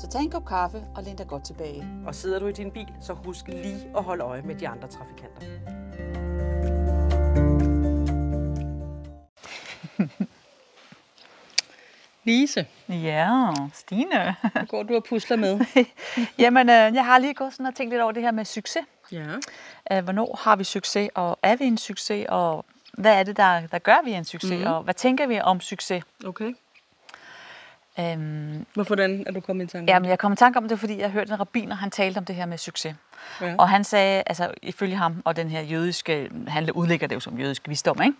Så tag en kop kaffe og læn dig godt tilbage. Og sidder du i din bil, så husk lige at holde øje med de andre trafikanter. Lise, Ja, Stine. hvad går du og pusler med? Jamen, øh, jeg har lige gået sådan og tænkt lidt over det her med succes. Ja. Øh, hvornår har vi succes, og er vi en succes, og hvad er det, der, der gør, vi er en succes, mm. og hvad tænker vi om succes? Okay. Øhm, Hvorfor den er du kommet i tanke? jamen, jeg kom i tanke om det, fordi jeg hørte en rabbiner, han talte om det her med succes. Ja. Og han sagde, altså ifølge ham, og den her jødiske, han udlægger det jo som jødisk visdom, ikke?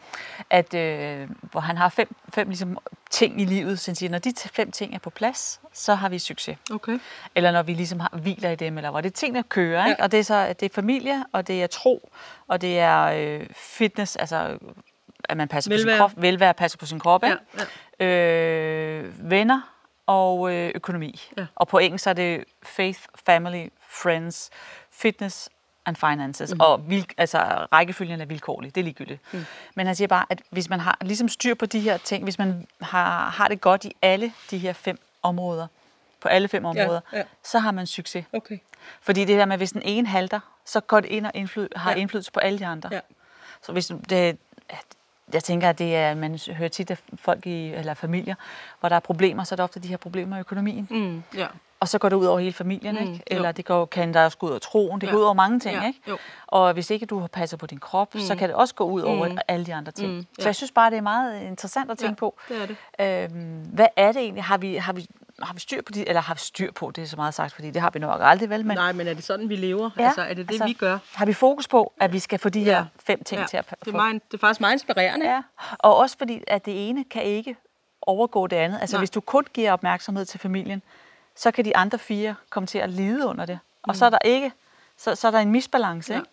at øh, hvor han har fem, fem ligesom, ting i livet, så han siger, når de fem ting er på plads, så har vi succes. Okay. eller når vi ligesom har, hviler i dem, eller hvor det er ting, der kører. Ikke? Ja. Og det er så det er familie, og det er tro, og det er øh, fitness, altså at man passer Velvære. på sin krop, velvære, passer på sin krop, Ja, ikke? Øh, venner og øh, økonomi. Ja. Og på engelsk er det faith, family, friends, fitness and finances. Mm. Og vil, altså, rækkefølgen er vilkårlig, det er ligegyldigt. Mm. Men han siger bare, at hvis man har ligesom styr på de her ting, hvis man har, har det godt i alle de her fem områder, på alle fem områder, ja. så har man succes. Okay. Fordi det der med, hvis den ene halter, så går det ind og indflyd, har Ja. ja. indflydelse på alle de andre. Ja. Så hvis det, jeg tænker, at det er, man hører tit af folk i, eller familier, hvor der er problemer, så er det ofte de her problemer med økonomien. Mm, ja. Og så går det ud over hele familien, Mm, ikke? jo. Eller det går, kan der også gå ud over troen, det Ja. går ud over mange ting, Ja, ikke? jo. Og hvis ikke du passer på din krop, så kan det også gå ud over Mm. alle de andre ting. Mm, Så ja. jeg synes bare, det er meget interessant at tænke Ja, på. det er det. Øhm, hvad er det egentlig? Har vi, har vi, har vi styr på de, eller har vi styr på, det er så meget sagt, fordi det har vi nok aldrig, vel? Men, Nej, men er det sådan, vi lever? Ja, altså, er det det, altså, vi gør? Har vi fokus på, at vi skal få de her Ja. fem ting ja. til at det, er meget, det er faktisk meget inspirerende. Ja, og også fordi, at det ene kan ikke overgå det andet. Altså Nej. hvis du kun giver opmærksomhed til familien, så kan de andre fire komme til at lide under det. Og så er der ikke, så, så er der en misbalance, Ja. ikke?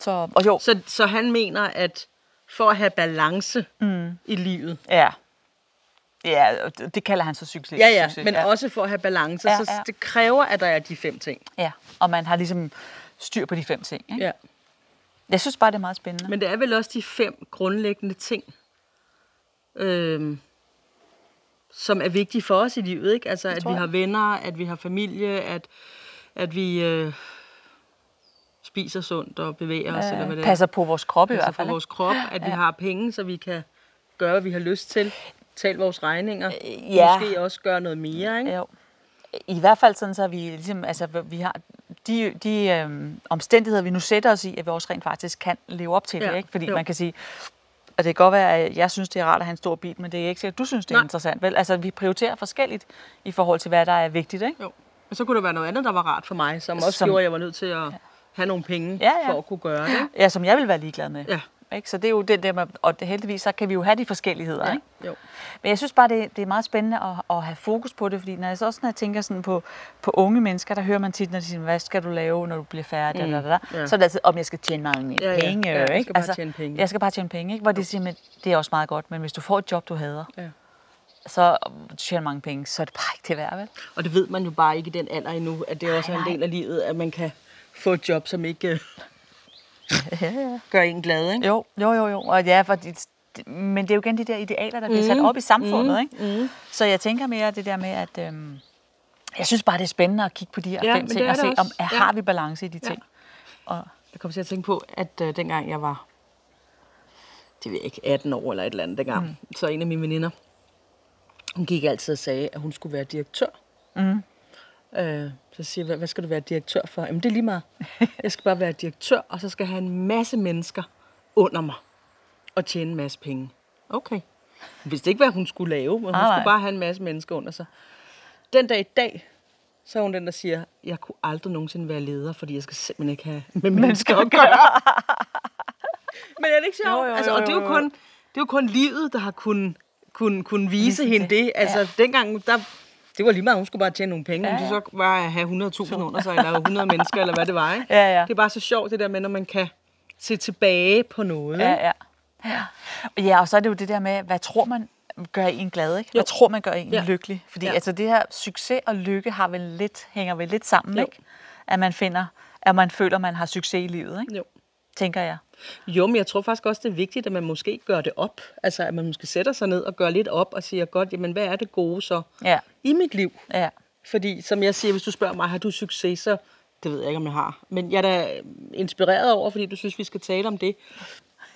Så, og jo, Så, så han mener, at for at have balance mm. i livet, ja. Ja, det det kalder han så succes. ja ja, succes. men ja. også for at have balance, Ja, så ja. det kræver, at der er de fem ting. Ja, og man har ligesom styr på de fem ting. Ikke? Ja. Jeg synes bare, det er meget spændende. Men det er vel også de fem grundlæggende ting, øhm, som er vigtige for os i livet, ikke? Altså, at tror vi har venner, at vi har familie, at, at vi øh, spiser sundt og bevæger os, eller hvad det er. passer på vores krop i passer hvert fald. på vores krop, at vi har penge, så vi kan gøre, hvad vi har lyst til, betale vores regninger, ja. måske også gøre noget mere, ikke? Jo. I hvert fald sådan, så vi ligesom, altså vi har de, de øhm, omstændigheder, vi nu sætter os i, at vi også rent faktisk kan leve op til Ja, det, ikke? Fordi jo. man kan sige, at det kan godt være, at jeg synes, det er rart at have en stor bil, men det er ikke sikkert, at du synes, det er Nej. interessant. Vel? Altså, vi prioriterer forskelligt i forhold til, hvad der er vigtigt, ikke? Jo. Og så kunne der være noget andet, der var rart for mig, som også Som- gjorde, at jeg var nødt til at have nogle penge Ja, ja. for at kunne gøre det. Ikke? Ja, som jeg vil være ligeglad med. Ja. Ikke? Så det er jo det der med, og det, heldigvis, så kan vi jo have de forskelligheder, Ja. ikke? Jo. Men jeg synes bare, det, det er meget spændende at, at have fokus på det, fordi når jeg så også når jeg tænker sådan på, på unge mennesker, der hører man tit, når de siger, hvad skal du lave, når du bliver færdig, mm. da, da, da. ja. så er det altid, om jeg skal tjene mange Ja, ja. penge. Ja, jeg ikke? skal bare tjene penge. Jeg skal bare tjene penge, ikke? hvor de siger, men det er også meget godt, men hvis du får et job, du hader, Ja. så du tjener mange penge, så er det bare ikke det værd, vel? Og det ved man jo bare ikke i den alder endnu, at det også er en nej. del af livet, at man kan få et job, som ikke øh, ja, ja. gør en glad. Ikke? Jo, jo, jo, jo. Og ja, for det, men det er jo igen de der idealer, der bliver sat op i samfundet, ikke? Så jeg tænker mere det der med, at øhm, jeg synes bare, det er spændende at kigge på de her Ja, fem ting og se, om Ja. har vi balance i de Ja. ting. Og, Jeg kom til at tænke på, at øh, dengang jeg var, det ved jeg ikke, 18 år eller et eller andet dengang, mm. så en af mine veninder, hun gik altid og sagde, at hun skulle være direktør. Mm. Øh, så siger hvad, hvad skal du være direktør for? Jamen det er lige meget. Jeg skal bare være direktør, og så skal jeg have en masse mennesker under mig og tjene en masse penge. Okay. Hun vidste ikke, hvad hun skulle lave, men hun Nej, skulle bare have en masse mennesker under sig. Den dag i dag, så er hun den, der siger, jeg kunne aldrig nogensinde være leder, fordi jeg skal simpelthen ikke have med mennesker at gøre. Men er det ikke sjovt? Jo, jo, altså, og jo, det er jo jo, kun, det er jo kun livet, der har kunnet kun, kun vise Vise hende det. det. Altså, Ja. dengang, der Det var lige meget, hun skulle bare tjene nogle penge. Ja, Ja, ja. det så var at have 100.000 under sig, eller 100 mennesker, eller hvad det var. Ikke? Ja, ja. Det er bare så sjovt, det der med, når man kan se tilbage på noget. Ja, ja. Ja. ja, og så er det jo det der med, hvad tror man gør en glad, ikke? Hvad Jo. tror man gør en Ja. lykkelig? Fordi Ja. altså det her succes og lykke har vel lidt, hænger vel lidt sammen, Jo. ikke? At man finder, at man føler, man har succes i livet, ikke? Jo. Tænker jeg. Jo, men jeg tror faktisk også, det er vigtigt, at man måske gør det op. Altså, at man måske sætter sig ned og gør lidt op og siger, godt, jamen, hvad er det gode så Ja, i mit liv? ja. Fordi, som jeg siger, hvis du spørger mig, har du succes, så det ved jeg ikke, om jeg har. Men jeg er da inspireret over, fordi du synes, vi skal tale om det.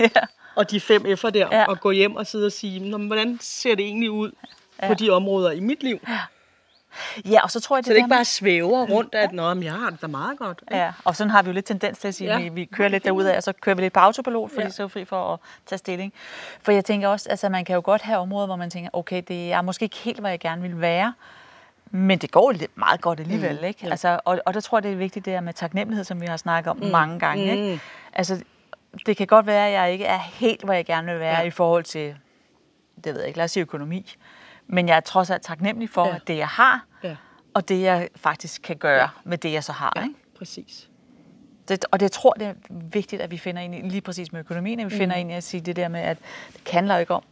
ja. Og de fem F'er der, Ja. ja. og gå hjem og sidde og sige, hvordan ser det egentlig ud ja. på de områder i mit liv? Så Ja, og så tror jeg, det, det der ikke bare svæver rundt, at Nå, men jeg har det da meget godt. ikke? Ja, og sådan har vi jo lidt tendens til at sige, at Ja. vi, vi kører lidt derudad, og så kører vi lidt på autopilot, fordi Ja. ja. så er vi fri for at tage stilling. For jeg tænker også, altså man kan jo godt have områder, hvor man tænker, okay, det er måske ikke helt, hvor jeg gerne vil være, men det går lidt meget godt alligevel, mm, ikke? ja. Altså, og, og der tror jeg, det er vigtigt, det her med taknemmelighed, som vi har snakket om mm, mange gange, ikke? Mm. Altså, det kan godt være, at jeg ikke er helt, hvor jeg gerne vil være Ja. ja. i forhold til, det ved jeg ikke, lad os sige økonomi, men jeg er trods alt taknemmelig for, Ja. det jeg har, Ja, og det jeg faktisk kan gøre ja. med det, jeg så har, ja ikke? præcis. Det, og det jeg tror det er vigtigt, at vi finder ind i, lige præcis med økonomien, at vi mm. finder ind i at sige det der med, at det handler ikke om,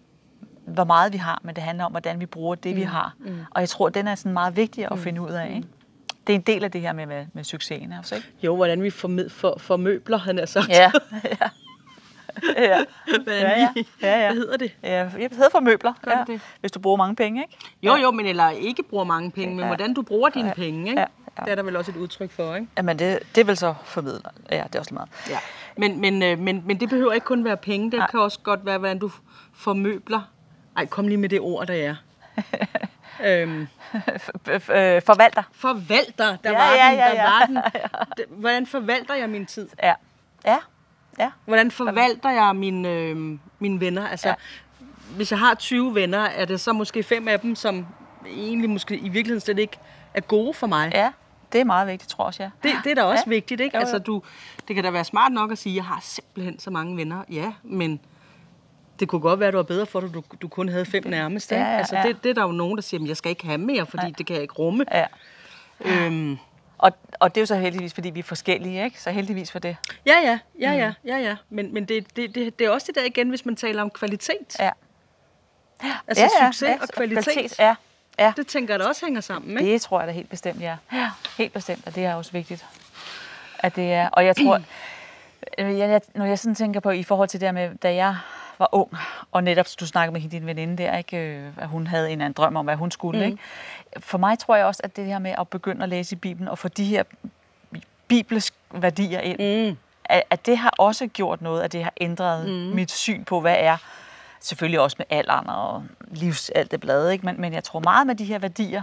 hvor meget vi har, men det handler om, hvordan vi bruger det, mm. vi har. Mm. Og jeg tror, den er sådan meget vigtig at finde ud af. Ikke? Det er en del af det her med, med, med succesen også, ikke? Jo, hvordan vi formed, for, formøbler, han er sagt. Ja, ja. Ja. hvordan Ja, ja. Ja, ja. Hvad hedder det? ja. Jeg hedder for møbler, Gør ja. det hvis du bruger mange penge, ikke? Jo, jo, men eller ikke bruger mange penge, men Ja. hvordan du bruger dine penge, ikke? Ja, ja. Det er der vel også et udtryk for, ikke? Jamen, det, det vil så formidle. Ja, det er også lige meget. Ja. Men, men, øh, men, men det behøver ikke kun være penge, det Nej. kan også godt være, hvordan du formøbler. Ej, kom lige med det ord, der er. øhm, øh, forvalter. forvalter, der Ja, var ja, den, ja, der ja. var den. Hvordan forvalter jeg min tid? Ja. Ja. Ja. Hvordan forvalter jeg mine, øh, mine venner? Altså, ja. Hvis jeg har 20 venner, er det så måske fem af dem, som egentlig måske i virkeligheden slet ikke er gode for mig? Ja, det er meget vigtigt, tror jeg også, ja. Det, det er da også Ja. vigtigt, ikke? Jo, jo. Altså, du, det kan da være smart nok at sige, at jeg har simpelthen så mange venner. Ja, men det kunne godt være, at det var bedre for at du, du kun havde fem nærmeste. Ikke? Ja, ja, altså, ja. det, det er der jo nogen, der siger, at jeg skal ikke have mere, fordi Nej. det kan jeg ikke rumme. Ja. Øhm, Og, det er jo så heldigvis, fordi vi er forskellige, ikke? Så heldigvis for det. ja, ja, ja, ja, ja, ja. Men, men det, det, det, det er også det der igen, hvis man taler om kvalitet. Ja. Altså succes og kvalitet. kvalitet. Ja. ja. Det tænker jeg da også hænger sammen, ikke? Det tror jeg da helt bestemt, ja. Ja, helt bestemt, og det er også vigtigt. At det er, og jeg tror, øh, jeg, jeg, når jeg sådan tænker på i forhold til det der med, da jeg var ung, og netop du snakkede med hende, din veninde der, ikke, øh, at hun havde en eller anden drøm om, hvad hun skulle. Mm. Ikke? For mig tror jeg også, at det her med at begynde at læse i Bibelen, og få de her bibelske værdier ind, Mm. at, at det har også gjort noget, at det har ændret mm. mit syn på, hvad er, selvfølgelig også med alderen og livs alt det blade, ikke? Men, men jeg tror meget med de her værdier,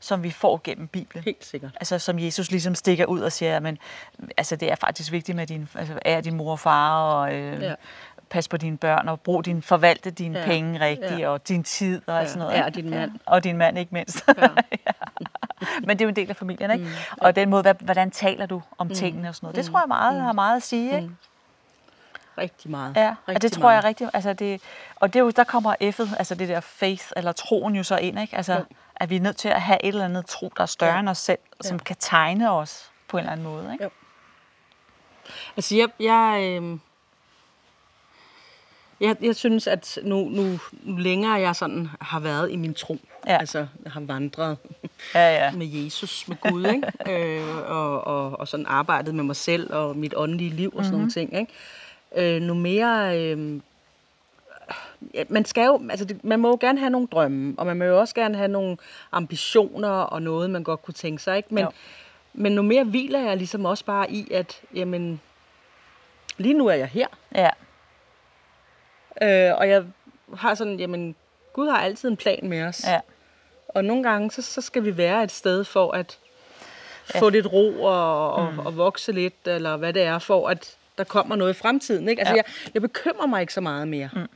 som vi får gennem Bibelen. Helt sikkert. Altså som Jesus ligesom stikker ud og siger, men altså, det er faktisk vigtigt med din, altså, er din mor og far, og øh, Ja. Pas på dine børn, og brug din, forvalte dine Ja. penge rigtigt, Ja. og din tid og Ja. sådan noget. Ja, og din mand. Og din mand ikke mindst. Ja. Men det er jo en del af familien, ikke? Mm. Og den måde, hvordan taler du om mm. tingene og sådan noget. Det tror jeg meget har meget at sige, ikke? Rigtig meget. Ja, og rigtig det tror jeg meget. rigtig, altså det, og det er jo, der kommer F'et, altså det der faith, eller troen jo så ind, ikke? Altså, Jo. at vi er nødt til at have et eller andet tro, der er større Ja. end os selv, som Ja. kan tegne os på en eller anden måde, ikke? Jo. Altså, jeg, jeg, øh, jeg, jeg synes, at nu, nu, nu længere jeg sådan har været i min tro, Ja. altså har vandret Ja, ja. med Jesus, med Gud, ikke? øh, og, og, og sådan arbejdet med mig selv og mit åndelige liv og sådan Mhm. mm-hmm. nogle ting. Ikke? Øh, nu mere... Øh, ja, man skal jo, altså det, man må jo gerne have nogle drømme, og man må jo også gerne have nogle ambitioner og noget, man godt kunne tænke sig, ikke? Men, Jo. men nu mere hviler jeg ligesom også bare i, at jamen, lige nu er jeg her, Ja, øh, og jeg har sådan, jamen, Gud har altid en plan med os. ja, Og nogle gange, så, så skal vi være et sted for at få lidt ro og, og, mm. og vokse lidt, eller hvad det er, for at der kommer noget i fremtiden. Ikke? Altså, Ja. jeg, jeg bekymrer mig ikke så meget mere. Mm.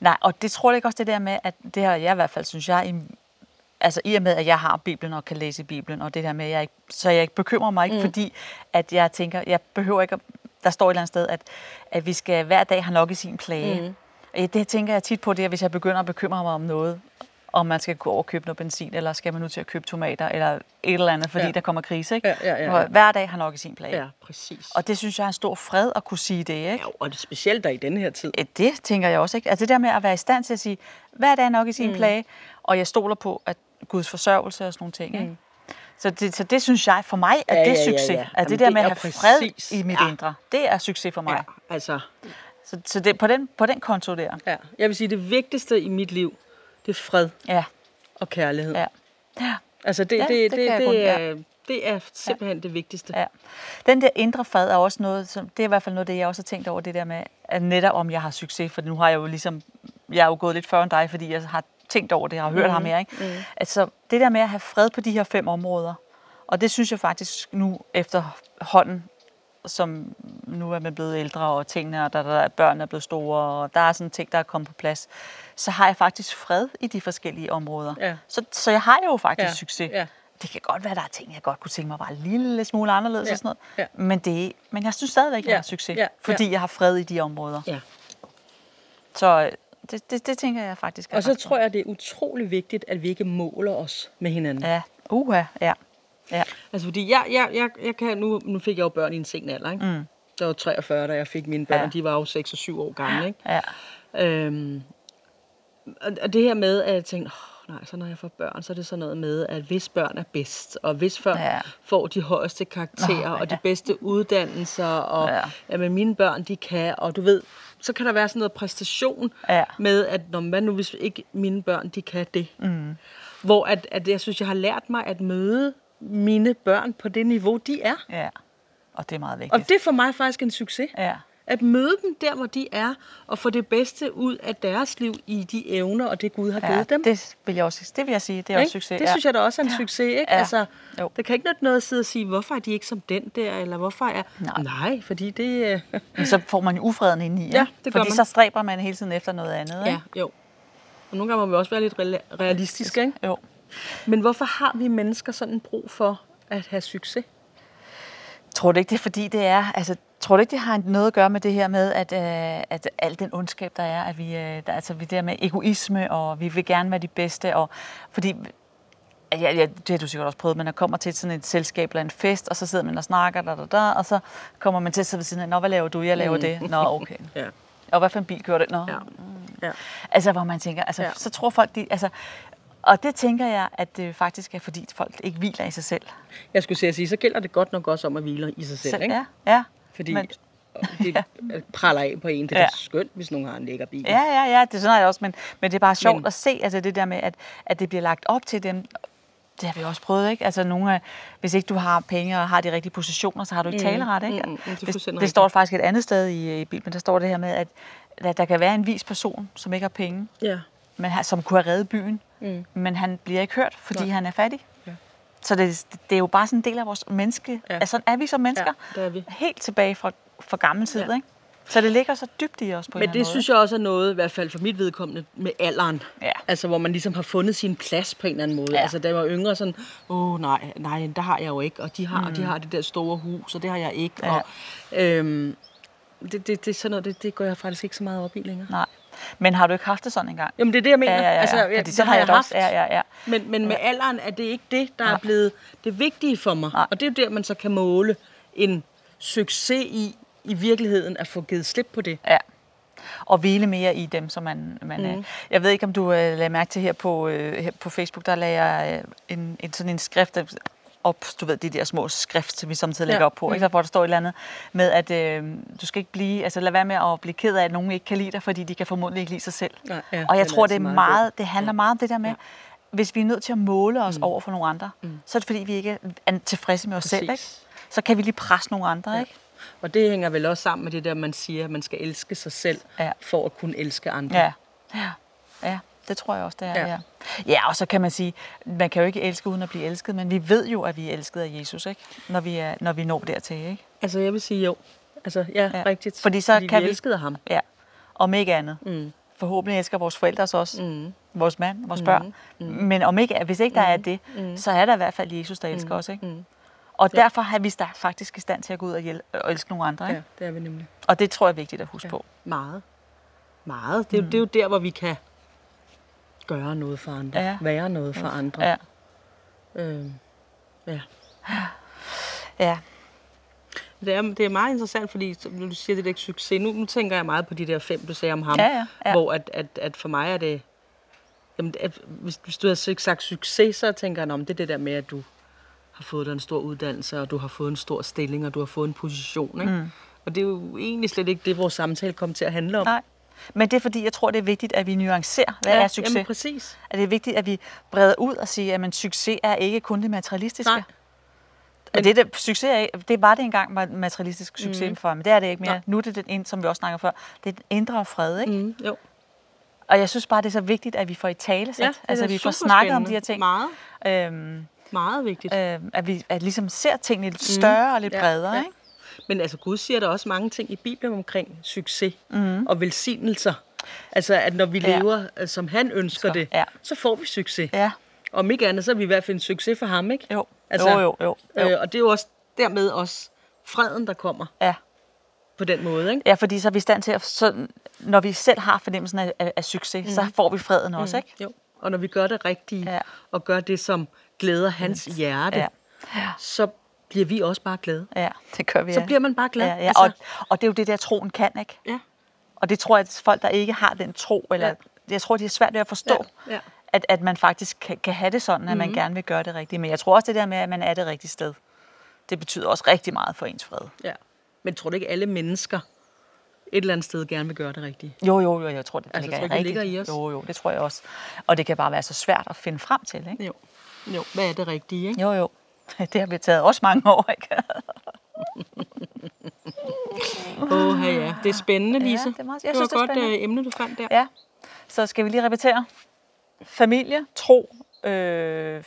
Nej, og det tror jeg ikke også det der med, at det her jeg i hvert fald synes jeg, i, altså i og med, at jeg har Bibelen og kan læse Bibelen, og det der med, at jeg ikke, så jeg ikke bekymrer mig ikke, mm. fordi at jeg tænker, jeg behøver ikke, at, der står et eller andet sted, at, at vi skal hver dag have nok i sin plage. Mm. Det tænker jeg tit på, det er, hvis jeg begynder at bekymre mig om noget, om man skal gå over og købe noget benzin, eller skal man nu til at købe tomater, eller et eller andet, fordi Ja. der kommer krise. Ikke? Ja, ja, ja, ja. Hver dag har nok i sin plage. Ja, præcis. Og det synes jeg er en stor fred at kunne sige det. Ikke? ja, og det er specielt der i denne her tid. Ja, Det tænker jeg også. Ikke? Altså det der med at være i stand til at sige, hver dag er nok i sin mm. plage, og jeg stoler på, at Guds forsørgelse og sådan nogle ting. Ikke? Så, det, så det synes jeg, for mig, at Ja, det er ja, ja, succes. ja. At Jamen, det der det med at er have præcis. fred i mit Ja. indre, det er succes for mig. Ja, altså, Så, så det, på, den, på den konto der. ja. Jeg vil sige, det vigtigste i mit liv, det er fred Ja, og kærlighed. ja. ja. Altså, det, Ja, det, det det, det, det, ja. er, det er simpelthen det vigtigste. Ja. Den der indre fred er også noget, som, det er i hvert fald noget, det jeg også har tænkt over, det der med, at netop om jeg har succes, for nu har jeg jo ligesom, jeg er jo gået lidt før end dig, fordi jeg har tænkt over det, jeg har hørt mm. ham her, ikke? Mm. Altså, det der med at have fred på de her fem områder, og det synes jeg faktisk nu efterhånden, som nu er man blevet ældre, og tingene, og der, der er børn er blevet store, og der er sådan ting, der er kommet på plads, så har jeg faktisk fred i de forskellige områder. Ja. Så, så jeg har jo faktisk Ja, succes. ja. Det kan godt være, der er ting, jeg godt kunne tænke mig var en lille smule anderledes Ja, og sådan noget. ja. Men, det, men jeg synes stadigvæk, jeg Ja, har succes, ja, fordi jeg har fred i de områder. Ja. Så det, det, det tænker jeg faktisk Og så ret tror jeg, det er utrolig vigtigt, at vi ikke måler os med hinanden. Ja, uha, ja. ja. Altså, fordi jeg, jeg, jeg, jeg kan nu, nu fik jeg jo børn i en sen alder, ikke? Mm. Der var 43, da jeg fik mine børn, Ja. de var jo 6 og 7 år gamle, ikke? ja. Øhm, og, og det her med, at jeg tænkte, oh, nej, så når jeg får børn, så er det sådan noget med, at hvis børn er bedst, og hvis børn Ja. ja. får de højeste karakterer, oh, og de ja. bedste uddannelser, og Ja. ja. jamen, mine børn, de kan, og du ved, så kan der være sådan noget præstation Ja. med, at når man nu, hvis ikke mine børn, de kan det. Mm. Hvor at, at jeg synes, jeg har lært mig at møde mine børn på det niveau, de er. ja. Og det er meget vigtigt. Og det er for mig faktisk en succes. Ja. At møde dem der, hvor de er, og få det bedste ud af deres liv i de evner, og det Gud har ja, givet dem. det vil jeg også det vil jeg sige, det er Ikke? også succes. Det ja. synes jeg da også er en succes, ikke? Ja. Altså, Jo. det kan ikke nytte noget at sidde og sige, hvorfor er de ikke som den der, eller hvorfor er... Nej. Nej fordi det... øh, Men så får man jo ufreden ind i, Ja, det gør fordi man. så stræber man hele tiden efter noget andet. ja, Ikke? jo. Og nogle gange må vi også være lidt real- realistiske, ikke? Jo. Men hvorfor har vi mennesker sådan brug for at have succes? Tror du ikke, det er fordi, det er... Altså, tror du ikke, det har noget at gøre med det her med, at, øh, at al den ondskab, der er, at vi, øh, der, altså, vi der med egoisme, og vi vil gerne være de bedste, og fordi... Ja, ja, det har du sikkert også prøvet, men man kommer til sådan et selskab eller en fest, og så sidder man og snakker, da, da, da, og så kommer man til sidde ved siden af, Nå, hvad laver du? Jeg laver det. Nå, okay. Ja. Og hvad for en bil kører det? Nå. Ja. ja. Altså, hvor man tænker, altså, ja. Så tror folk, de, altså, og det tænker jeg, at det faktisk er, fordi folk ikke hviler i sig selv. Jeg skulle sige, så gælder det godt nok også om at hvile i sig selv, ikke? Ja, ja. Fordi Men- det praller af på en. Det er Ja. skønt, hvis nogen har en lækker bil. Ja, ja, ja, det er sådan jeg også, men, men det er bare sjovt Men- at se, altså det der med, at, at det bliver lagt op til dem. Det har vi også prøvet, ikke? Altså nogle af, hvis ikke du har penge og har de rigtige positioner, så har du ikke taleret, ikke? mm, mm, det er det, det står faktisk et andet sted i, i Bibelen, der står det her med, at, at der kan være en vis person, som ikke har penge, ja. men som kunne have reddet byen, mm. men han bliver ikke hørt, fordi Nej. han er fattig. Så det, det er jo bare sådan en del af vores menneske. Ja. Altså, sådan er vi som mennesker. Ja, det er vi. Helt tilbage fra, fra gammel tid, Ja. ikke? Så det ligger så dybt i os på en Men eller anden det måde. synes jeg også er noget, i hvert fald for mit vedkommende, med alderen. Ja. Altså, hvor man ligesom har fundet sin plads på en eller anden måde. Ja. Altså, da jeg var yngre, sådan, åh oh, nej, nej, der har jeg jo ikke. Og de har, mm. og de har det der store hus, og det har jeg ikke. Ja. Og, øhm, det, det, det, sådan noget, det, det går jeg faktisk ikke så meget op i længere. Nej. Men har du ikke haft det sådan engang? Jamen, det er det, jeg mener. Ja, ja, ja. Altså, Fordi jeg, så det har jeg det haft. også. Ja, ja, ja. Men, men med alderen er det ikke det, der Nej. er blevet det vigtige for mig. Nej. Og det er jo der, man så kan måle en succes i, i virkeligheden, at få givet slip på det. Ja. Og hvile mere i dem, som man... man mm. Mhm. Jeg ved ikke, om du øh, lagde mærke til her på, øh, her på Facebook, der lagde jeg øh, en, en, sådan en skrift øh, op, du ved, de der små skrift, som vi samtidig lægger Ja. op på, ikke? hvor der står et eller andet med, at øh, du skal ikke blive, altså lad være med at blive ked af, at nogen ikke kan lide dig, fordi de kan formodentlig ikke lide sig selv. Nej, ja, og jeg tror, det altså er meget meget, det handler Ja. meget om det der med, Ja. hvis vi er nødt til at måle os mm. over for nogle andre, mm. så er det fordi, vi ikke er tilfredse med os selv, ikke? Præcis. Så kan vi lige presse nogle andre, Ja. ikke? Og det hænger vel også sammen med det der, man siger, at man skal elske sig selv, Ja. for at kunne elske andre. Ja, ja, ja. Det tror jeg også, det er. Ja. Ja. Ja. ja, og så kan man sige, man kan jo ikke elske uden at blive elsket, men vi ved jo, at vi er elsket af Jesus, ikke? Når vi, er, når vi når dertil, ikke? Altså, jeg vil sige jo. Altså, ja, Ja. ja. rigtigt. Fordi så Fordi kan vi elskede ham. Ja, om ikke andet. Mm. Forhåbentlig elsker vores forældre os også, Mm. vores mand, vores børn. Mm. Men om ikke, hvis ikke der er det, Mm. så er der i hvert fald Jesus, der elsker os, ikke? Mm. Og derfor har vi faktisk i stand til at gå ud og, hjælpe, og elske nogle andre, ikke? Ja, det er vi nemlig. Og det tror jeg er vigtigt at huske Ja. på. Meget. Meget. Det er, mm. det er jo der, hvor vi kan gøre noget for andre. Ja. Være noget for andre. Ja. Øh, ja. Ja. Det er, det er meget interessant, fordi som du siger, det der succes. Nu, nu tænker jeg meget på de der fem, du sagde om ham. Ja, ja, ja. Hvor at, at, at for mig er det... Jamen, at, hvis, hvis du havde sagt succes, så tænker jeg, om det er det der med, at du har fået dig en stor uddannelse, og du har fået en stor stilling, og du har fået en position. Ikke? Mm. Og det er jo egentlig slet ikke det, vores samtale kommer til at handle om. Nej. Men det er fordi, jeg tror, det er vigtigt, at vi nuancerer, hvad ja, er succes. Jamen, præcis. At det er vigtigt, at vi breder ud og siger, at men, succes er ikke kun det materialistiske. Nej. Men, det, der, succes er, det var det engang var materialistisk succes mm. for, men det er det ikke mere. Nej. Nu er det den, som vi også snakker før, det er den indre fred, ikke? Mm, jo. Og jeg synes bare, det er så vigtigt, at vi får i tale Ja, altså, vi får snakket om de her ting. Meget, Øhm, meget vigtigt. øhm, at vi at ligesom ser tingene lidt større og lidt Ja, bredere, ja. ikke? Men altså, Gud siger der også mange ting i Bibelen omkring succes mm. og velsignelser. Altså, at når vi Ja. lever, øh, som han ønsker Så, det, ja. så får vi succes. Ja, Om ikke andet, så er vi i hvert fald en succes for ham, ikke? jo. Altså, jo, jo, jo. jo. Øh, og det er jo også dermed også freden, der kommer Ja. på den måde, ikke? ja, fordi så er vi i stand til at, så, når vi selv har fornemmelsen af, af, af succes, mm. så får vi freden også, ikke? Jo. Og når vi gør det rigtige, Ja. og gør det, som glæder hans hjerte, Ja. så bliver vi også bare glade. Ja, det gør vi, Så ja. bliver man bare glad. Ja, ja. Altså, Og, og det er jo det der, troen kan, ikke? ja. Og det tror jeg, at folk, der ikke har den tro, eller Ja. jeg tror, de er svært ved at forstå, Ja, ja. At, at man faktisk kan, kan have det sådan, at mm-hmm. man gerne vil gøre det rigtigt. Men jeg tror også det der med, at man er det rigtige sted, det betyder også rigtig meget for ens fred. ja. Men tror du ikke, alle mennesker et eller andet sted gerne vil gøre det rigtige? Jo, jo, jo, jeg tror, det, Altså, ligger, tror du ikke, det ligger i os? Jo, jo, det tror jeg også. Og det kan bare være så svært at finde frem til, ikke? Jo. Jo, hvad er det rigtige, ikke? Jo, jo. Det har vi taget også mange år, ikke? Åh, ja, ja. Det er spændende, Ja, Lise. det er meget- jeg det var synes, det er godt spændende. øh, emne, du fandt der. Ja. Så skal vi lige repetere. Familie, tro, øh,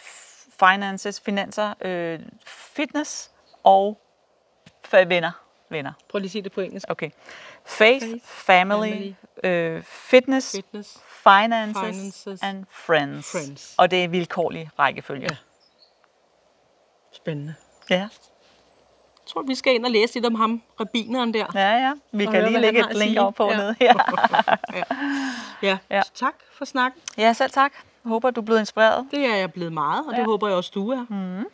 finances, finanser, øh, fitness og venner. venner. Prøv lige at sige det på engelsk. Okay. Faith, Faith, family, family, øh, fitness, Fitness. finances, finances, and friends. friends. Og det er vilkårlig rækkefølge. Ja. Spændende. Ja. Jeg tror, vi skal ind og læse lidt om ham, rabineren der. Ja, ja. Vi kan høre, lige lægge et link op på Ja. nede her. Ja. Ja. Så tak for snakken. ja, selv tak. Jeg håber, du er blevet inspireret. Det er jeg blevet meget, og det Ja. håber jeg også, du er. Mm.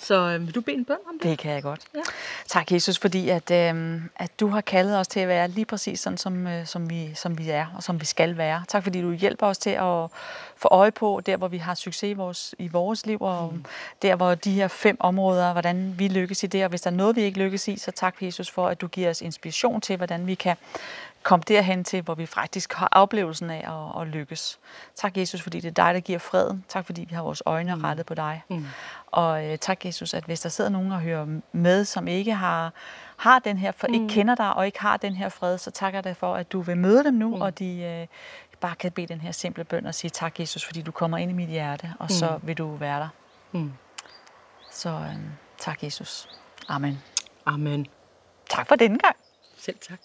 Så øh, vil du bede en bøn om det? Det kan jeg godt. Ja. Tak, Jesus, fordi at, øh, at du har kaldet os til at være lige præcis sådan, som, øh, som, vi, som vi er, og som vi skal være. Tak, fordi du hjælper os til at få øje på, der hvor vi har succes i vores, i vores liv, og mm. der hvor de her fem områder, hvordan vi lykkes i det, og hvis der er noget, vi ikke lykkes i, så tak, Jesus, for at du giver os inspiration til, hvordan vi kan komme derhen til, hvor vi faktisk har oplevelsen af at, at lykkes. Tak, Jesus, fordi det er dig, der giver freden. Tak, fordi vi har vores øjne mm. rettet på dig. Mm. Og øh, tak, Jesus, at hvis der sidder nogen og hører med, som ikke har, har den her, for, mm. ikke kender dig og ikke har den her fred, så takker jeg dig for, at du vil møde dem nu, mm. og de øh, bare kan bede den her simple bøn og sige tak, Jesus, fordi du kommer ind i mit hjerte, og mm. så vil du være der. Mm. Så øh, tak, Jesus. Amen. Amen. Tak for denne gang. Selv tak.